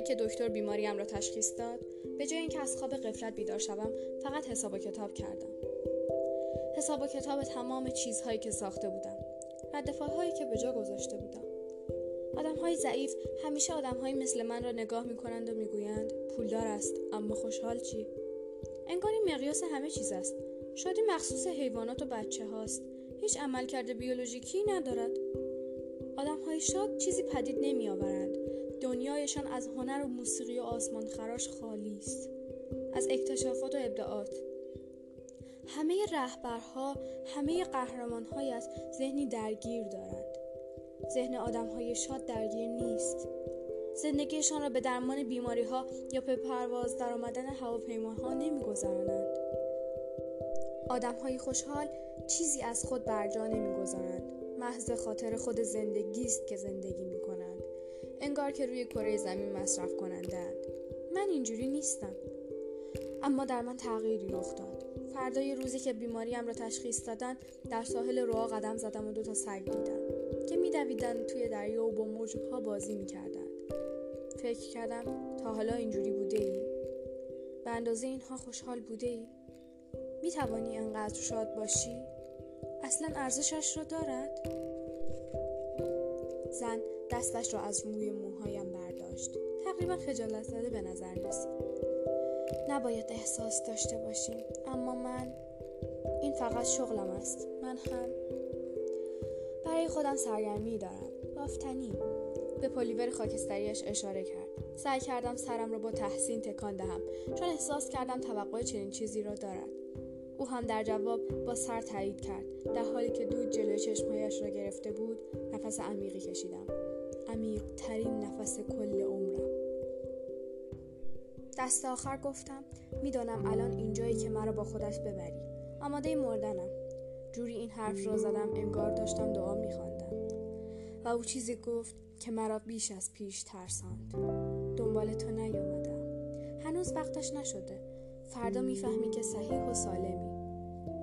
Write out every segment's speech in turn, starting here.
شبهایی که دکتر بیماریم را تشخیص داد به جای اینکه از خواب قفلت بیدار شوم فقط حساب و کتاب کردم. حساب و کتاب تمام چیزهایی که ساخته بودم. ردفالهایی که به جا گذاشته بودم. آدم های ضعیف همیشه آدم های مثل من را نگاه می کنند و می‌گویند پولدار است اما خوشحال چی؟ انگار این مقیاس همه چیز است. شادی مخصوص حیوانات و بچه هاست هیچ عملکرد بیولوژیکی ندارد. آدم های شاد چیزی پدید نمی آورند دنیایشان از هنر و موسیقی و آسمان خراش خالی است. از اکتشافات و ابداعات. همه رهبرها همه قهرمانهایت ذهنی درگیر دارند. ذهن آدم های شاد درگیر نیست. زندگیشان را به درمان بیماری ها یا به پرواز در آمدن هواپیماها آدم های خوشحال چیزی از خود برجا نمی‌گذارند. محض خاطر خود زندگی است که زندگی می انگار که روی کره زمین مصرف کنندند من اینجوری نیستم اما در من تغییری رخ داد فردای روزی که بیماریم را تشخیص دادن در ساحل روا قدم زدم و دو تا سگ دیدم که میدویدند توی دریا و با موجها بازی می‌کردند فکر کردم تا حالا اینجوری بوده ای؟ به اندازه اینها خوشحال بوده ای؟ می توانی انقدر شاد باشی؟ اصلا ارزشش را دارد؟ زن دستش را از روی موهایم برداشت. تقریبا خجالت زده به نظر رسید. نباید احساس داشته باشیم اما من این فقط شغلم است. من هم. برای خودم سرگرمی دارم. بافتنی. به پلیور خاکستریش اشاره کرد. سعی کردم سرم را با تحسین تکان دهم چون احساس کردم توقع چنین چیزی را دارد. او هم در جواب با سر تایید کرد. در حالی که دود جلوی چشمهایش را گرفته بود نفس عمیقی کشیدم. عمیق ترین نفس کل عمرم. دست آخر گفتم می‌دانم الان اینجایی که مرا با خودت ببری. آماده مردنم. جوری این حرف را زدم انگار داشتم دعا میخواندم. و او چیزی گفت که مرا بیش از پیش ترساند. دنبال تو نیامدم هنوز وقتش نشده. فردا می‌فهمی که صحیح و سالمی.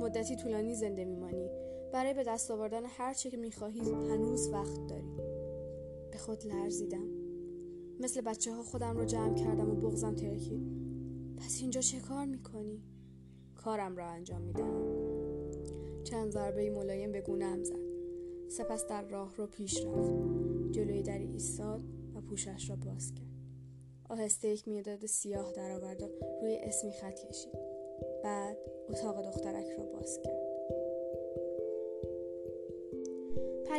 مدتی طولانی زنده میمانی. برای به دست آوردن هر چه که می‌خواهی هنوز وقت داری. به خود لرزیدم. مثل بچه ها خودم رو جمع کردم و بغزم ترکید. پس اینجا چه کار می‌کنی؟ کارم را انجام می‌دهم. چند ضربه ملایم به گونهام زد. سپس در راه رو پیش رفت. جلوی دری ایستاد و پوشش را باز کرد. آهسته یک می‌داد سیاه درآورد و روی اسمی خط کشید. بعد اتاق دخترک را باز کرد.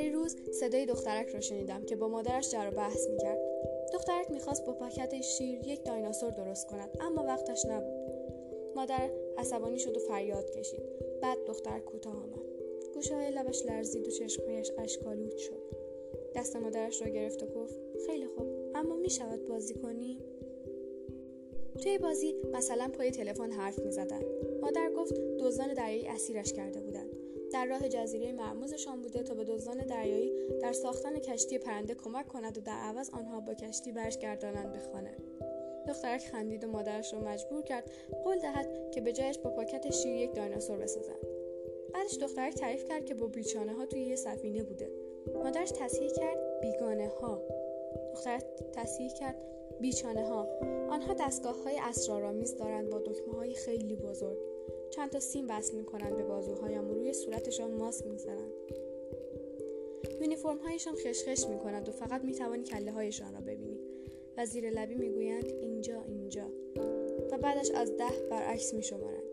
روز صدای دخترک را شنیدم که با مادرش جر و بحث می‌کرد. دخترک می‌خواست با پاکت شیر یک دایناسور درست کند اما وقتش نبود. مادر عصبانی شد و فریاد کشید. بعد دختر کوتاه آمد. گوشه های لبش لرزید و چشمهایش اشکالود شد. دست مادرش را گرفت و گفت خیلی خوب اما می‌شود بازی کنی؟ توی بازی مثلا پای تلفن حرف می زدن. مادر گفت دزدان دریایی اسیرش کرده بودند در راه جزیره مرموزشان بوده تا به دزدان دریایی در ساختن کشتی پرنده کمک کند و در عوض آنها با کشتی برش گردانند به خانه. دخترک خندید و مادرش را مجبور کرد قول دهد که به جایش با پاکت شیر یک دایناسور بسازند بعدش دخترک تعریف کرد که با بیچانه ها توی یه سفینه بوده. مادرش تصحیح کرد بیگانه ها دخترک تصحیح کرد بیچانه ها آنها دستگاه های اسرارآمیز دارند با دکمه های خیلی بزرگ. چند تا سیم وصل می‌کنند به بازوهایم و روی صورتشان ماسک می‌زنند یونیفرم هایشان خشخش می‌کنند و فقط می‌توانی کله هایشان را ببینی. و زیر لبی می‌گویند اینجا اینجا. و بعدش از ده برعکس میشمارند.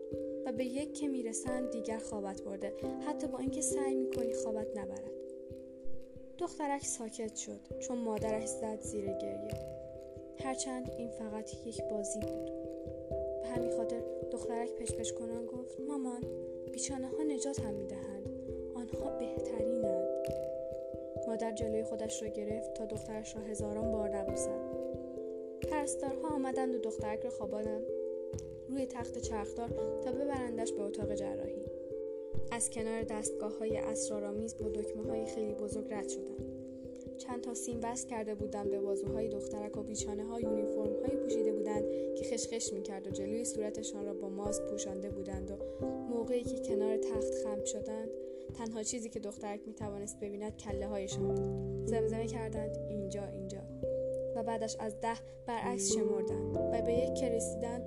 و به یک که می‌رسند دیگر خوابت برده. حتی با اینکه سعی می‌کنی خوابت نبرد. دخترک ساکت شد چون مادرش زد زیر گریه. هرچند این فقط یک بازی بود. همین خاطر دخترک پشپش کنان گفت مامان بیچانه ها نجات هم می‌دهند. آنها بهترینند. مادر جلوی خودش را گرفت تا دخترش را هزاران بار نبوسد. پرستارها آمدند و دخترک را خواباندند. روی تخت چرخدار تا ببرندش به اتاق جراحی. از کنار دستگاه های اسرارآمیز با دکمه های خیلی بزرگ رد شدند. چند تا سیم بست کرده بودند به بازوهای دخترک و بیچانه ها یونیفرم های پوشیده بودند که خشخش می‌کرد و جلوی صورتشان را با ماست پوشانده بودند و موقعی که کنار تخت خم شدند تنها چیزی که دخترک می‌توانست ببیند کله هایشان بود. زمزمه کردند اینجا اینجا. و بعدش از ده برعکس شمردند و به یک که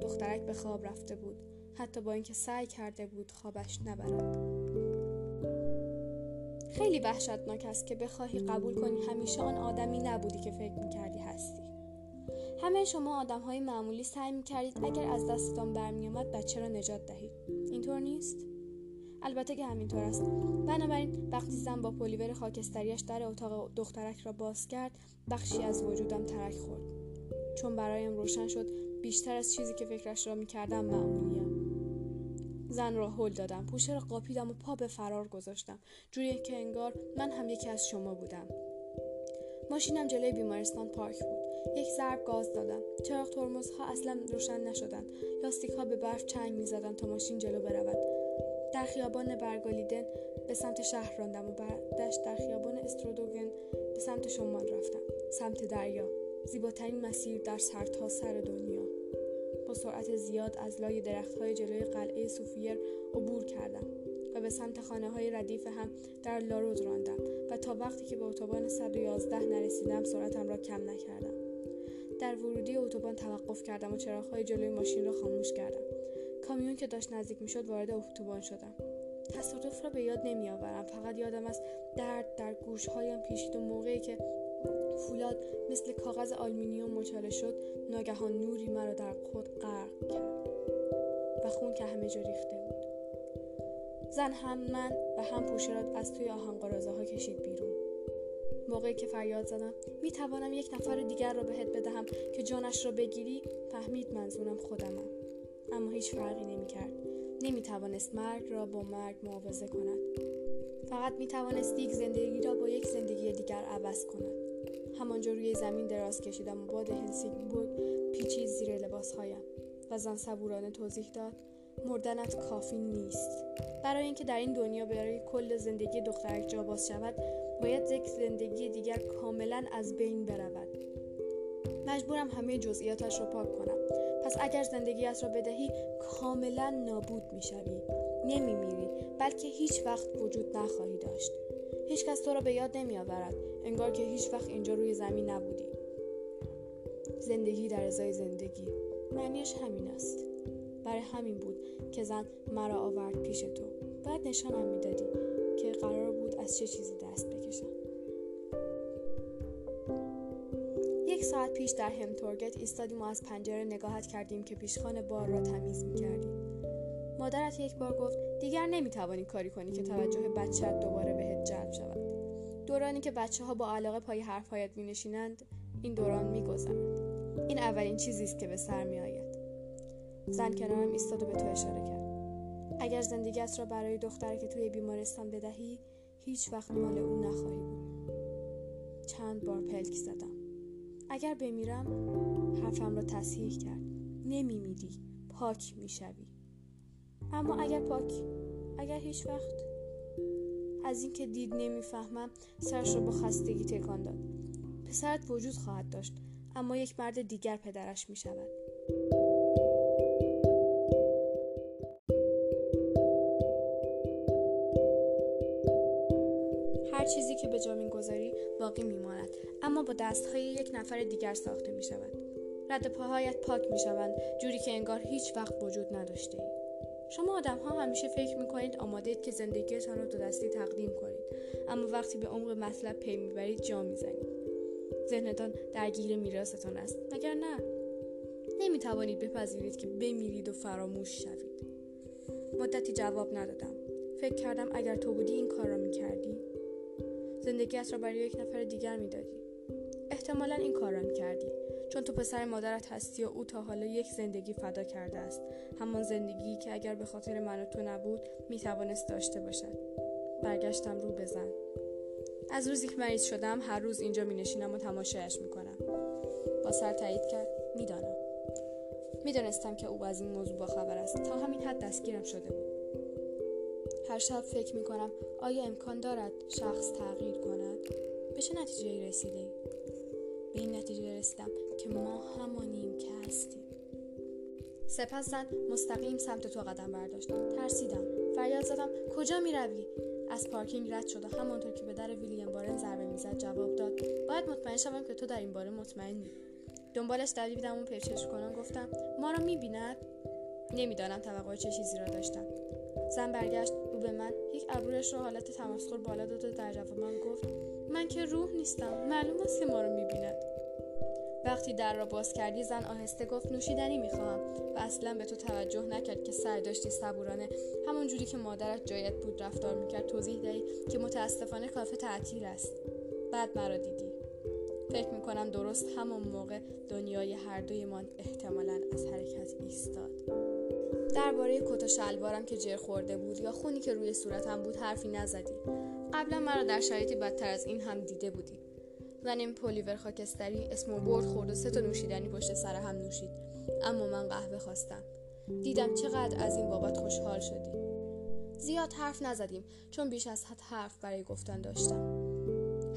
دخترک به خواب رفته بود. حتی با اینکه سعی کرده بود خوابش نبرد. خیلی وحشتناک است که بخواهی قبول کنی همیشه آن آدمی نبودی که فکر می‌کردی هستی. همه شما آدم های معمولی سعی می‌کردید اگر از دستتان برمیآمد بچه را نجات دهید. اینطور نیست؟ البته که همینطور است. بنابراین وقتی زن با پلیور خاکستریش در اتاق دخترک را باز کرد بخشی از وجودم ترک خورد. چون برایم روشن شد بیشتر از چیزی که فکرش را می‌کردم معمولیم زن را هل دادم. پوشه را قاپیدم و پا به فرار گذاشتم. جوری که انگار من هم یکی از شما بودم. ماشینم جلوی بیمارستان پارک بود. یک ضرب گاز دادم. چراغ ترمزها اصلا روشن نشدند. لاستیک ها به برف چنگ می‌زدند تا ماشین جلو برود. در خیابان برگالیدن به سمت شهر راندم و بعدش در خیابان استرودوگن به سمت شمال رفتم. سمت دریا. زیباترین مسیر در سرتا سر دنیا. سرعت زیاد از لای های جلوی قلعه سوفیر عبور کردم و به سمت خانه های ردیف هم در لارود راندم و تا وقتی که به اتوبان 111 نرسیدم سرعتم را کم نکردم. در ورودی اتوبان توقف کردم و های جلوی ماشین را خاموش کردم. کامیون که داشت نزدیک می‌شد وارد اتوبان شدم. تصادف را به یاد نمیآورم. فقط یادم است درد در گوشهایم پیشید و موقعی که فولاد مثل کاغذ آلمینیوم مچاله شد ناگهان نوری مرا در خود غرق کرد و خون که همه جا ریخته بود. زن هم من و هم پوشه را از توی آهنگارازه ها کشید بیرون. موقعی که فریاد زدم می توانم یک نفر دیگر را بهت بدهم که جانش را بگیری؟ فهمید منظورم خودمم اما هیچ فرقی نمی کرد نمی توانست مرگ را با مرگ معاوضه کند. فقط می توانست یک زندگی را با یک زندگی دیگر عوض کند. همانجا روی زمین دراز کشیدم و باد هلسینگبورگ پیچید زیر لباسهایم و زن صبورانه توضیح داد مردنت کافی نیست. برای اینکه در این دنیا برای کل زندگی دخترک جا باز شود باید یک زندگی دیگر کاملا از بین برود. مجبورم همه جزئیاتش را پاک کنم. پس اگر زندگیت را بدهی کاملا نابود می‌شوی. نمیمیری بلکه هیچ وقت وجود نخواهی داشت. هیچکس تو را به یاد نمیآورد انگار که هیچ وقت اینجا روی زمین نبودی. زندگی در ازای زندگی. معنیش همین است. برای همین بود که زن مرا آورد پیش تو. باید نشانم می‌دادی که قرار بود از چه چیزی دست بکشم. ساعت پیش در همتورگت ایستادیم و از پنجره نگاهت کردیم که پیشخان بار را تمیز می‌کردیم مادرت یک بار گفت دیگر نمی‌توانی کاری کنی که توجه بچهت دوباره بهت جلب شود. دورانی که بچه ها با علاقه پای حرفهایت می نشینند این دوران می این اولین چیزی است که به سر می آید زن کنارم ایستاد و به تو اشاره کرد. اگر زندگیت را برای دختر که توی بیمارستان بدهی هیچ وقت مال او نخواهی بود. چند بار پلک زدم. اگر بمیرم حرفم را تصحیح کرد. نمیمیری پاک می‌شوی. اما اگر پاک اگر هیچ وقت. از اینکه دید نمی‌فهمم سرش را با خستگی تکان داد. پسرت وجود خواهد داشت اما یک مرد دیگر پدرش می شود هر چیزی که به جا می‌گذاری باقی میماند. اما با دستهای یک نفر دیگر ساخته می شود رد پاهایت پاک می شوند جوری که انگار هیچ وقت وجود نداشته ای. شما آدم ها همیشه فکر می کنید آماده اید که زندگیتان رو دو دستی تقدیم کنید. اما وقتی به عمق مطلب پی می‌برید جا می‌زنید. ذهنتان درگیر میراستان است. مگر نه. نمی توانید بپذیرید که بمیرید و فراموش شوید. مدتی جواب ندادم. فکر کردم اگر تو بودی این کار را می کردی زندگیت را برای یک نفر دیگر می‌دادی. احتمالا این کار را می کردی چون تو پسر مادرت هستی و او تا حالا یک زندگی فدا کرده است. همان زندگی که اگر به خاطر من تو نبود می توانست داشته باشد. برگشتم رو بزن از روزی که مریض شدم هر روز اینجا می نشینم و تماشایش می کنم با سر تایید کرد. می‌دانم. می‌دانستم که او از این موضوع با خبر است. تا همین حد دستگیرم شده بود. هر شب فکر می کنم آیا امکان دارد شخص تغییر کند؟ به چه نتیجه رسیده به این نتیجه رسیدم که ما همانیم که هستیم. سپس زن مستقیم سمت تو قدم برداشت. ترسیدم. فریاد زدم. کجا می روی؟ از پارکینگ رد شد و همانطور که به در ویلیام بارن ضربه می‌زد جواب داد. باید مطمئن شوم که تو در این باره مطمئنی. دنبالش دویدم و پیچش کنم. گفتم ما را می‌بیند؟ نمی‌دانم توقع چه چیزی را داشتم. زن برگشت او به من. یک ابرویش را حالت تمسخر بالا داد و در من گفت من که روح نیستم. معلوم است که ما رو می‌بیند. وقتی در را باز کردی زن آهسته گفت نوشیدنی می‌خواهم. و اصلا به تو توجه نکرد که سر داشتی صبورانه همون جوری که مادرت جایت بود رفتار می‌کرد توضیح دهی که متاسفانه کافه تعطیل است. بعد مرا دیدی. فکر می‌کنم درست همون موقع دنیای هر دویمان احتمالا از حرکت ایستاد. درباره کت و شلوارم که جر خورده بود یا خونی که روی صورتم بود حرفی نزدی. قبلا مرا در شرایطی بدتر از این هم دیده بودی. زن این پلیور خاکستری اسمو برد خورد و سه تا نوشیدنی پشت سر هم نوشید. اما من قهوه خواستم. دیدم چقدر از این بابت خوشحال شدی. زیاد حرف نزدیم چون بیش از حد حرف برای گفتن داشتم.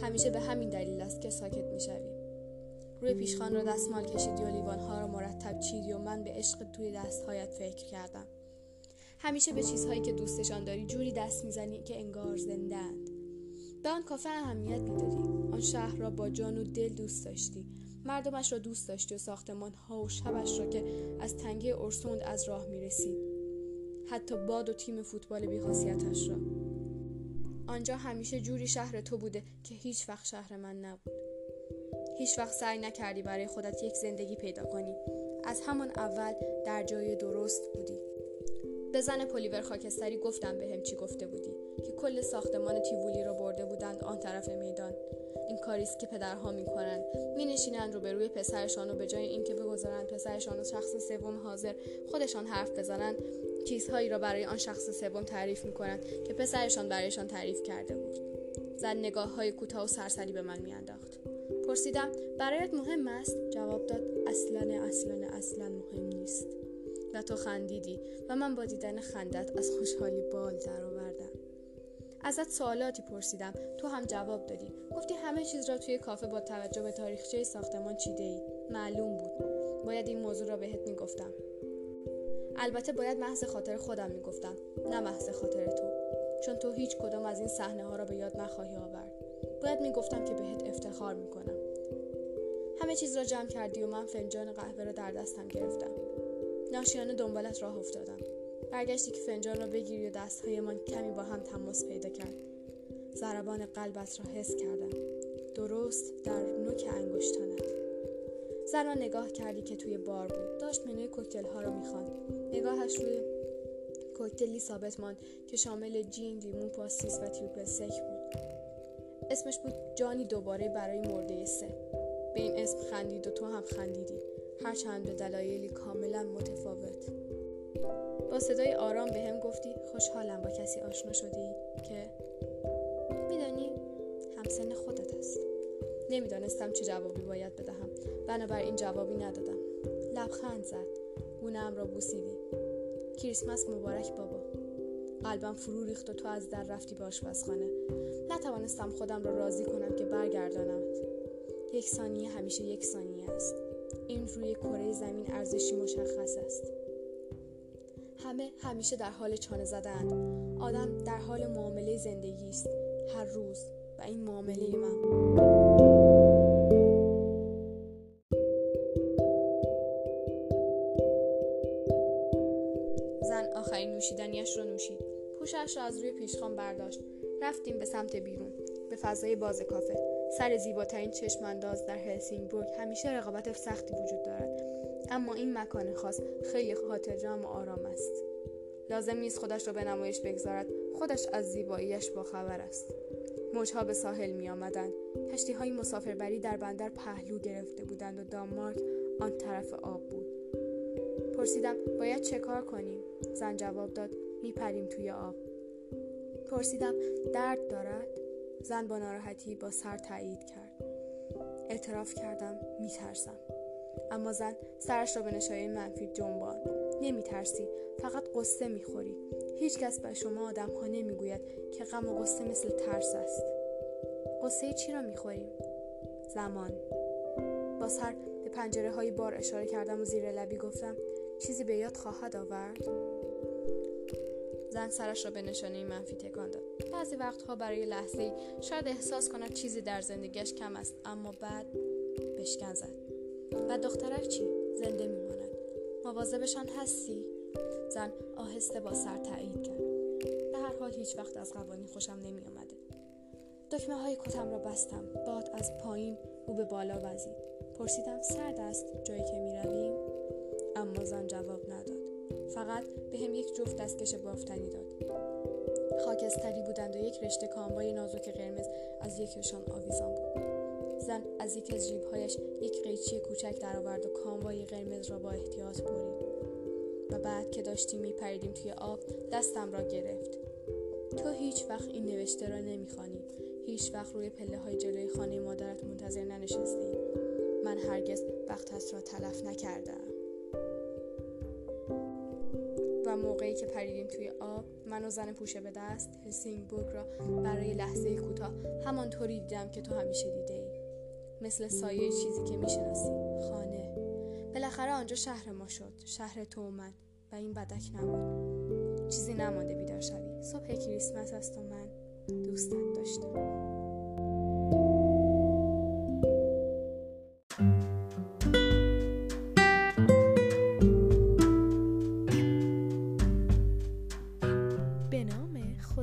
همیشه به همین دلیل است که ساکت می‌شویم روی پیشخان را دستمال کشیدی و لیوانها را مرتب چیدی و من به عشق توی دستهایت فکر کردم. همیشه به چیزهایی که دوستشان داری جوری دست می‌زنی که انگار زندهاند. به آن کافه اهمیت می‌دادی. آن شهر را با جان و دل دوست داشتی. مردمش را دوست داشتی و ساختمان ها و شبش را که از تنگه ارسوند از راه می‌رسید حتی باد و تیم فوتبال بیخاصیتش را. آنجا همیشه جوری شهر تو بوده که هیچ وقت شهر من نبود. هیچ وقت سعی نکردی برای خودت یک زندگی پیدا کنی. از همان اول در جای درست بودی. به زن پلیور خاکستری گفتم به هم چی گفته بودی. که کل ساختمان تیوولی را برده بودند آن طرف میدان. این کاریست که پدرها می‌کنند. مینشینند رو به روی پسرشان و به جای اینکه بگذارند پسرشان و شخص سوم حاضر خودشان حرف بزنند چیزهایی را برای آن شخص سوم تعریف می‌کنند که پسرشان برایشان تعریف کرده بود. زن نگاه های کوتاه و سرسری به من میانداخت. پرسیدم برایت مهم است؟ جواب داد اصلا اصلا اصلا مهم نیست. و تو خندیدی و من با دیدن خندت از خوشحالی بال درآوردم. ازت سوالاتی پرسیدم تو هم جواب دادی. گفتی همه چیز را توی کافه با توجه به تاریخچه ساختمان چیده ای معلوم بود. باید این موضوع را بهت می‌گفتم. البته باید محض خاطر خودم می‌گفتم نه محض خاطر تو. چون تو هیچ کدام از این صحنه ها را به یاد نخواهی آورد. باید می‌گفتم که بهت افتخار می‌کنم. همه چیز را جمع کردی و من فنجان قهوه را در دستم گرفتم. ناشیانه دنبالت راه افتادم. برگشتی که فنجان را بگیری و دستهایمان کمی با هم تماس پیدا کرد ضربان قلبت را حس کردم. درست در نوک انگشتانت زن را نگاه کردی که توی بار بود. داشت منوی کوکتل ها را می‌خواند. نگاهش روی کوکتلی ثابت ماند که شامل جین لیمون پاستیس و تریپل سک بود. اسمش بود جانی دوباره برای مرده سه. به این اسم خندید و تو هم خندیدی. هرچند به دلایلی کاملا متفاوت. با صدای آرام به هم گفتی خوشحالم با کسی آشنا شدی که میدانی همسن خودت است. نمی‌دانستم چه جوابی باید بدهم. بنابراین جوابی ندادم. لبخند زد. گونهام را بوسیدی. کریسمس مبارک بابا. قلبم فرو ریخت و تو از در رفتی به آشپزخانه. نتوانستم خودم را راضی کنم که برگردانمت یک ثانیه همیشه یک ثانیه است. این روی کره زمین ارزشی مشخص است. همه همیشه در حال چانه زدن آدم در حال معامله زندگی است. هر روز. و این معامله من. پوشش را از روی پیشخان برداشت. رفتیم به سمت بیرون به فضای باز کافه. سر زیباترین چشمانداز در هلسینگبورگ همیشه رقابت سختی وجود دارد. اما این مکان خاص خیلی خاطر جمع و آرام است. لازم نیست خودش را به نمایش بگذارد. خودش از زیباییش باخبر است. موجها به ساحل می آمدند کشتی های مسافربری در بندر پهلو گرفته بودند و دانمارک آن طرف آب بود. پرسیدم باید چه کار کنیم؟ زن جواب داد میپریم توی آب. پرسیدم درد دارد؟ زن با ناراحتی با سر تایید کرد. اعتراف کردم میترسم. اما زن سرش را به نشایه منفی جنبان نمیترسی فقط قصه می‌خوری. هیچکس به شما آدم ها نمی‌گوید که غم و قصه مثل ترس است. قصه چی را می‌خوریم؟ زمان. با سر به پنجره های بار اشاره کردم و زیر لبی گفتم چیزی به یاد خواهد آورد؟ زن سرش را به نشانه منفی تکان داد. بعضی وقتها برای لحظه شاید احساس کند چیزی در زندگیش کم است اما بعد بشکن زد. و دخترک چی؟ زنده میماند. مواظبشان هستی؟ زن آهسته با سر تایید کرد. به هر حال هیچ وقت از قوانین خوشم نمی آمده دکمه های کتم را بستم. باد از پایین او به بالا وزید. پرسیدم سرد است جایی که می رویم اما زن جواب نداد. فقط به هم یک جفت دستکش بافتنی داد. خاکستری بودند و یک رشته کامبای نازک قرمز از یکیشان آویزان بود. زن از یک از جیبهایش یک قیچی کوچک درآورد و کامبای قرمز را با احتیاط برید. و بعد که داشتیم میپریدیم توی آب دستم را گرفت. تو هیچ وقت این نوشته را نمی‌خوانی. هیچ وقت روی پله های جلوی خانه مادرت منتظر ننشستی. من هرگز وقتت را تلف نکردم. و موقعی که پریدیم توی آب من و زن پوشه به دست هلسینگبورگ را برای لحظه کوتاه همانطوری دیدم که تو همیشه دیده ای مثل سایه چیزی که می‌شناسی. خانه. بالاخره آنجا شهر ما شد. شهر تو و من و این بدک نبود. چیزی نمانده بیدار شوی. صبح کریسمس است و من دوستت داشتم.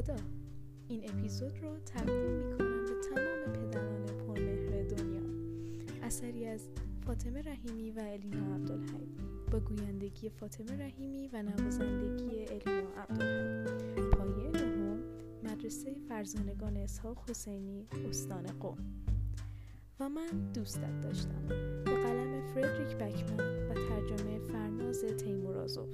خدا. این اپیزود رو تقدیم می‌کنم به تمام پدران پرمهر دنیا. اثری از فاطمه رحیمی و الینا عبدالحی. با گویندگی فاطمه رحیمی و نوازندگی الینا عبدالحی. پایه نهم مدرسه فرزانگان اسحاق حسینی استان قم. و من دوستت داشتم. به قلم فردریک بکمن و ترجمه فرناز تیمورازوف.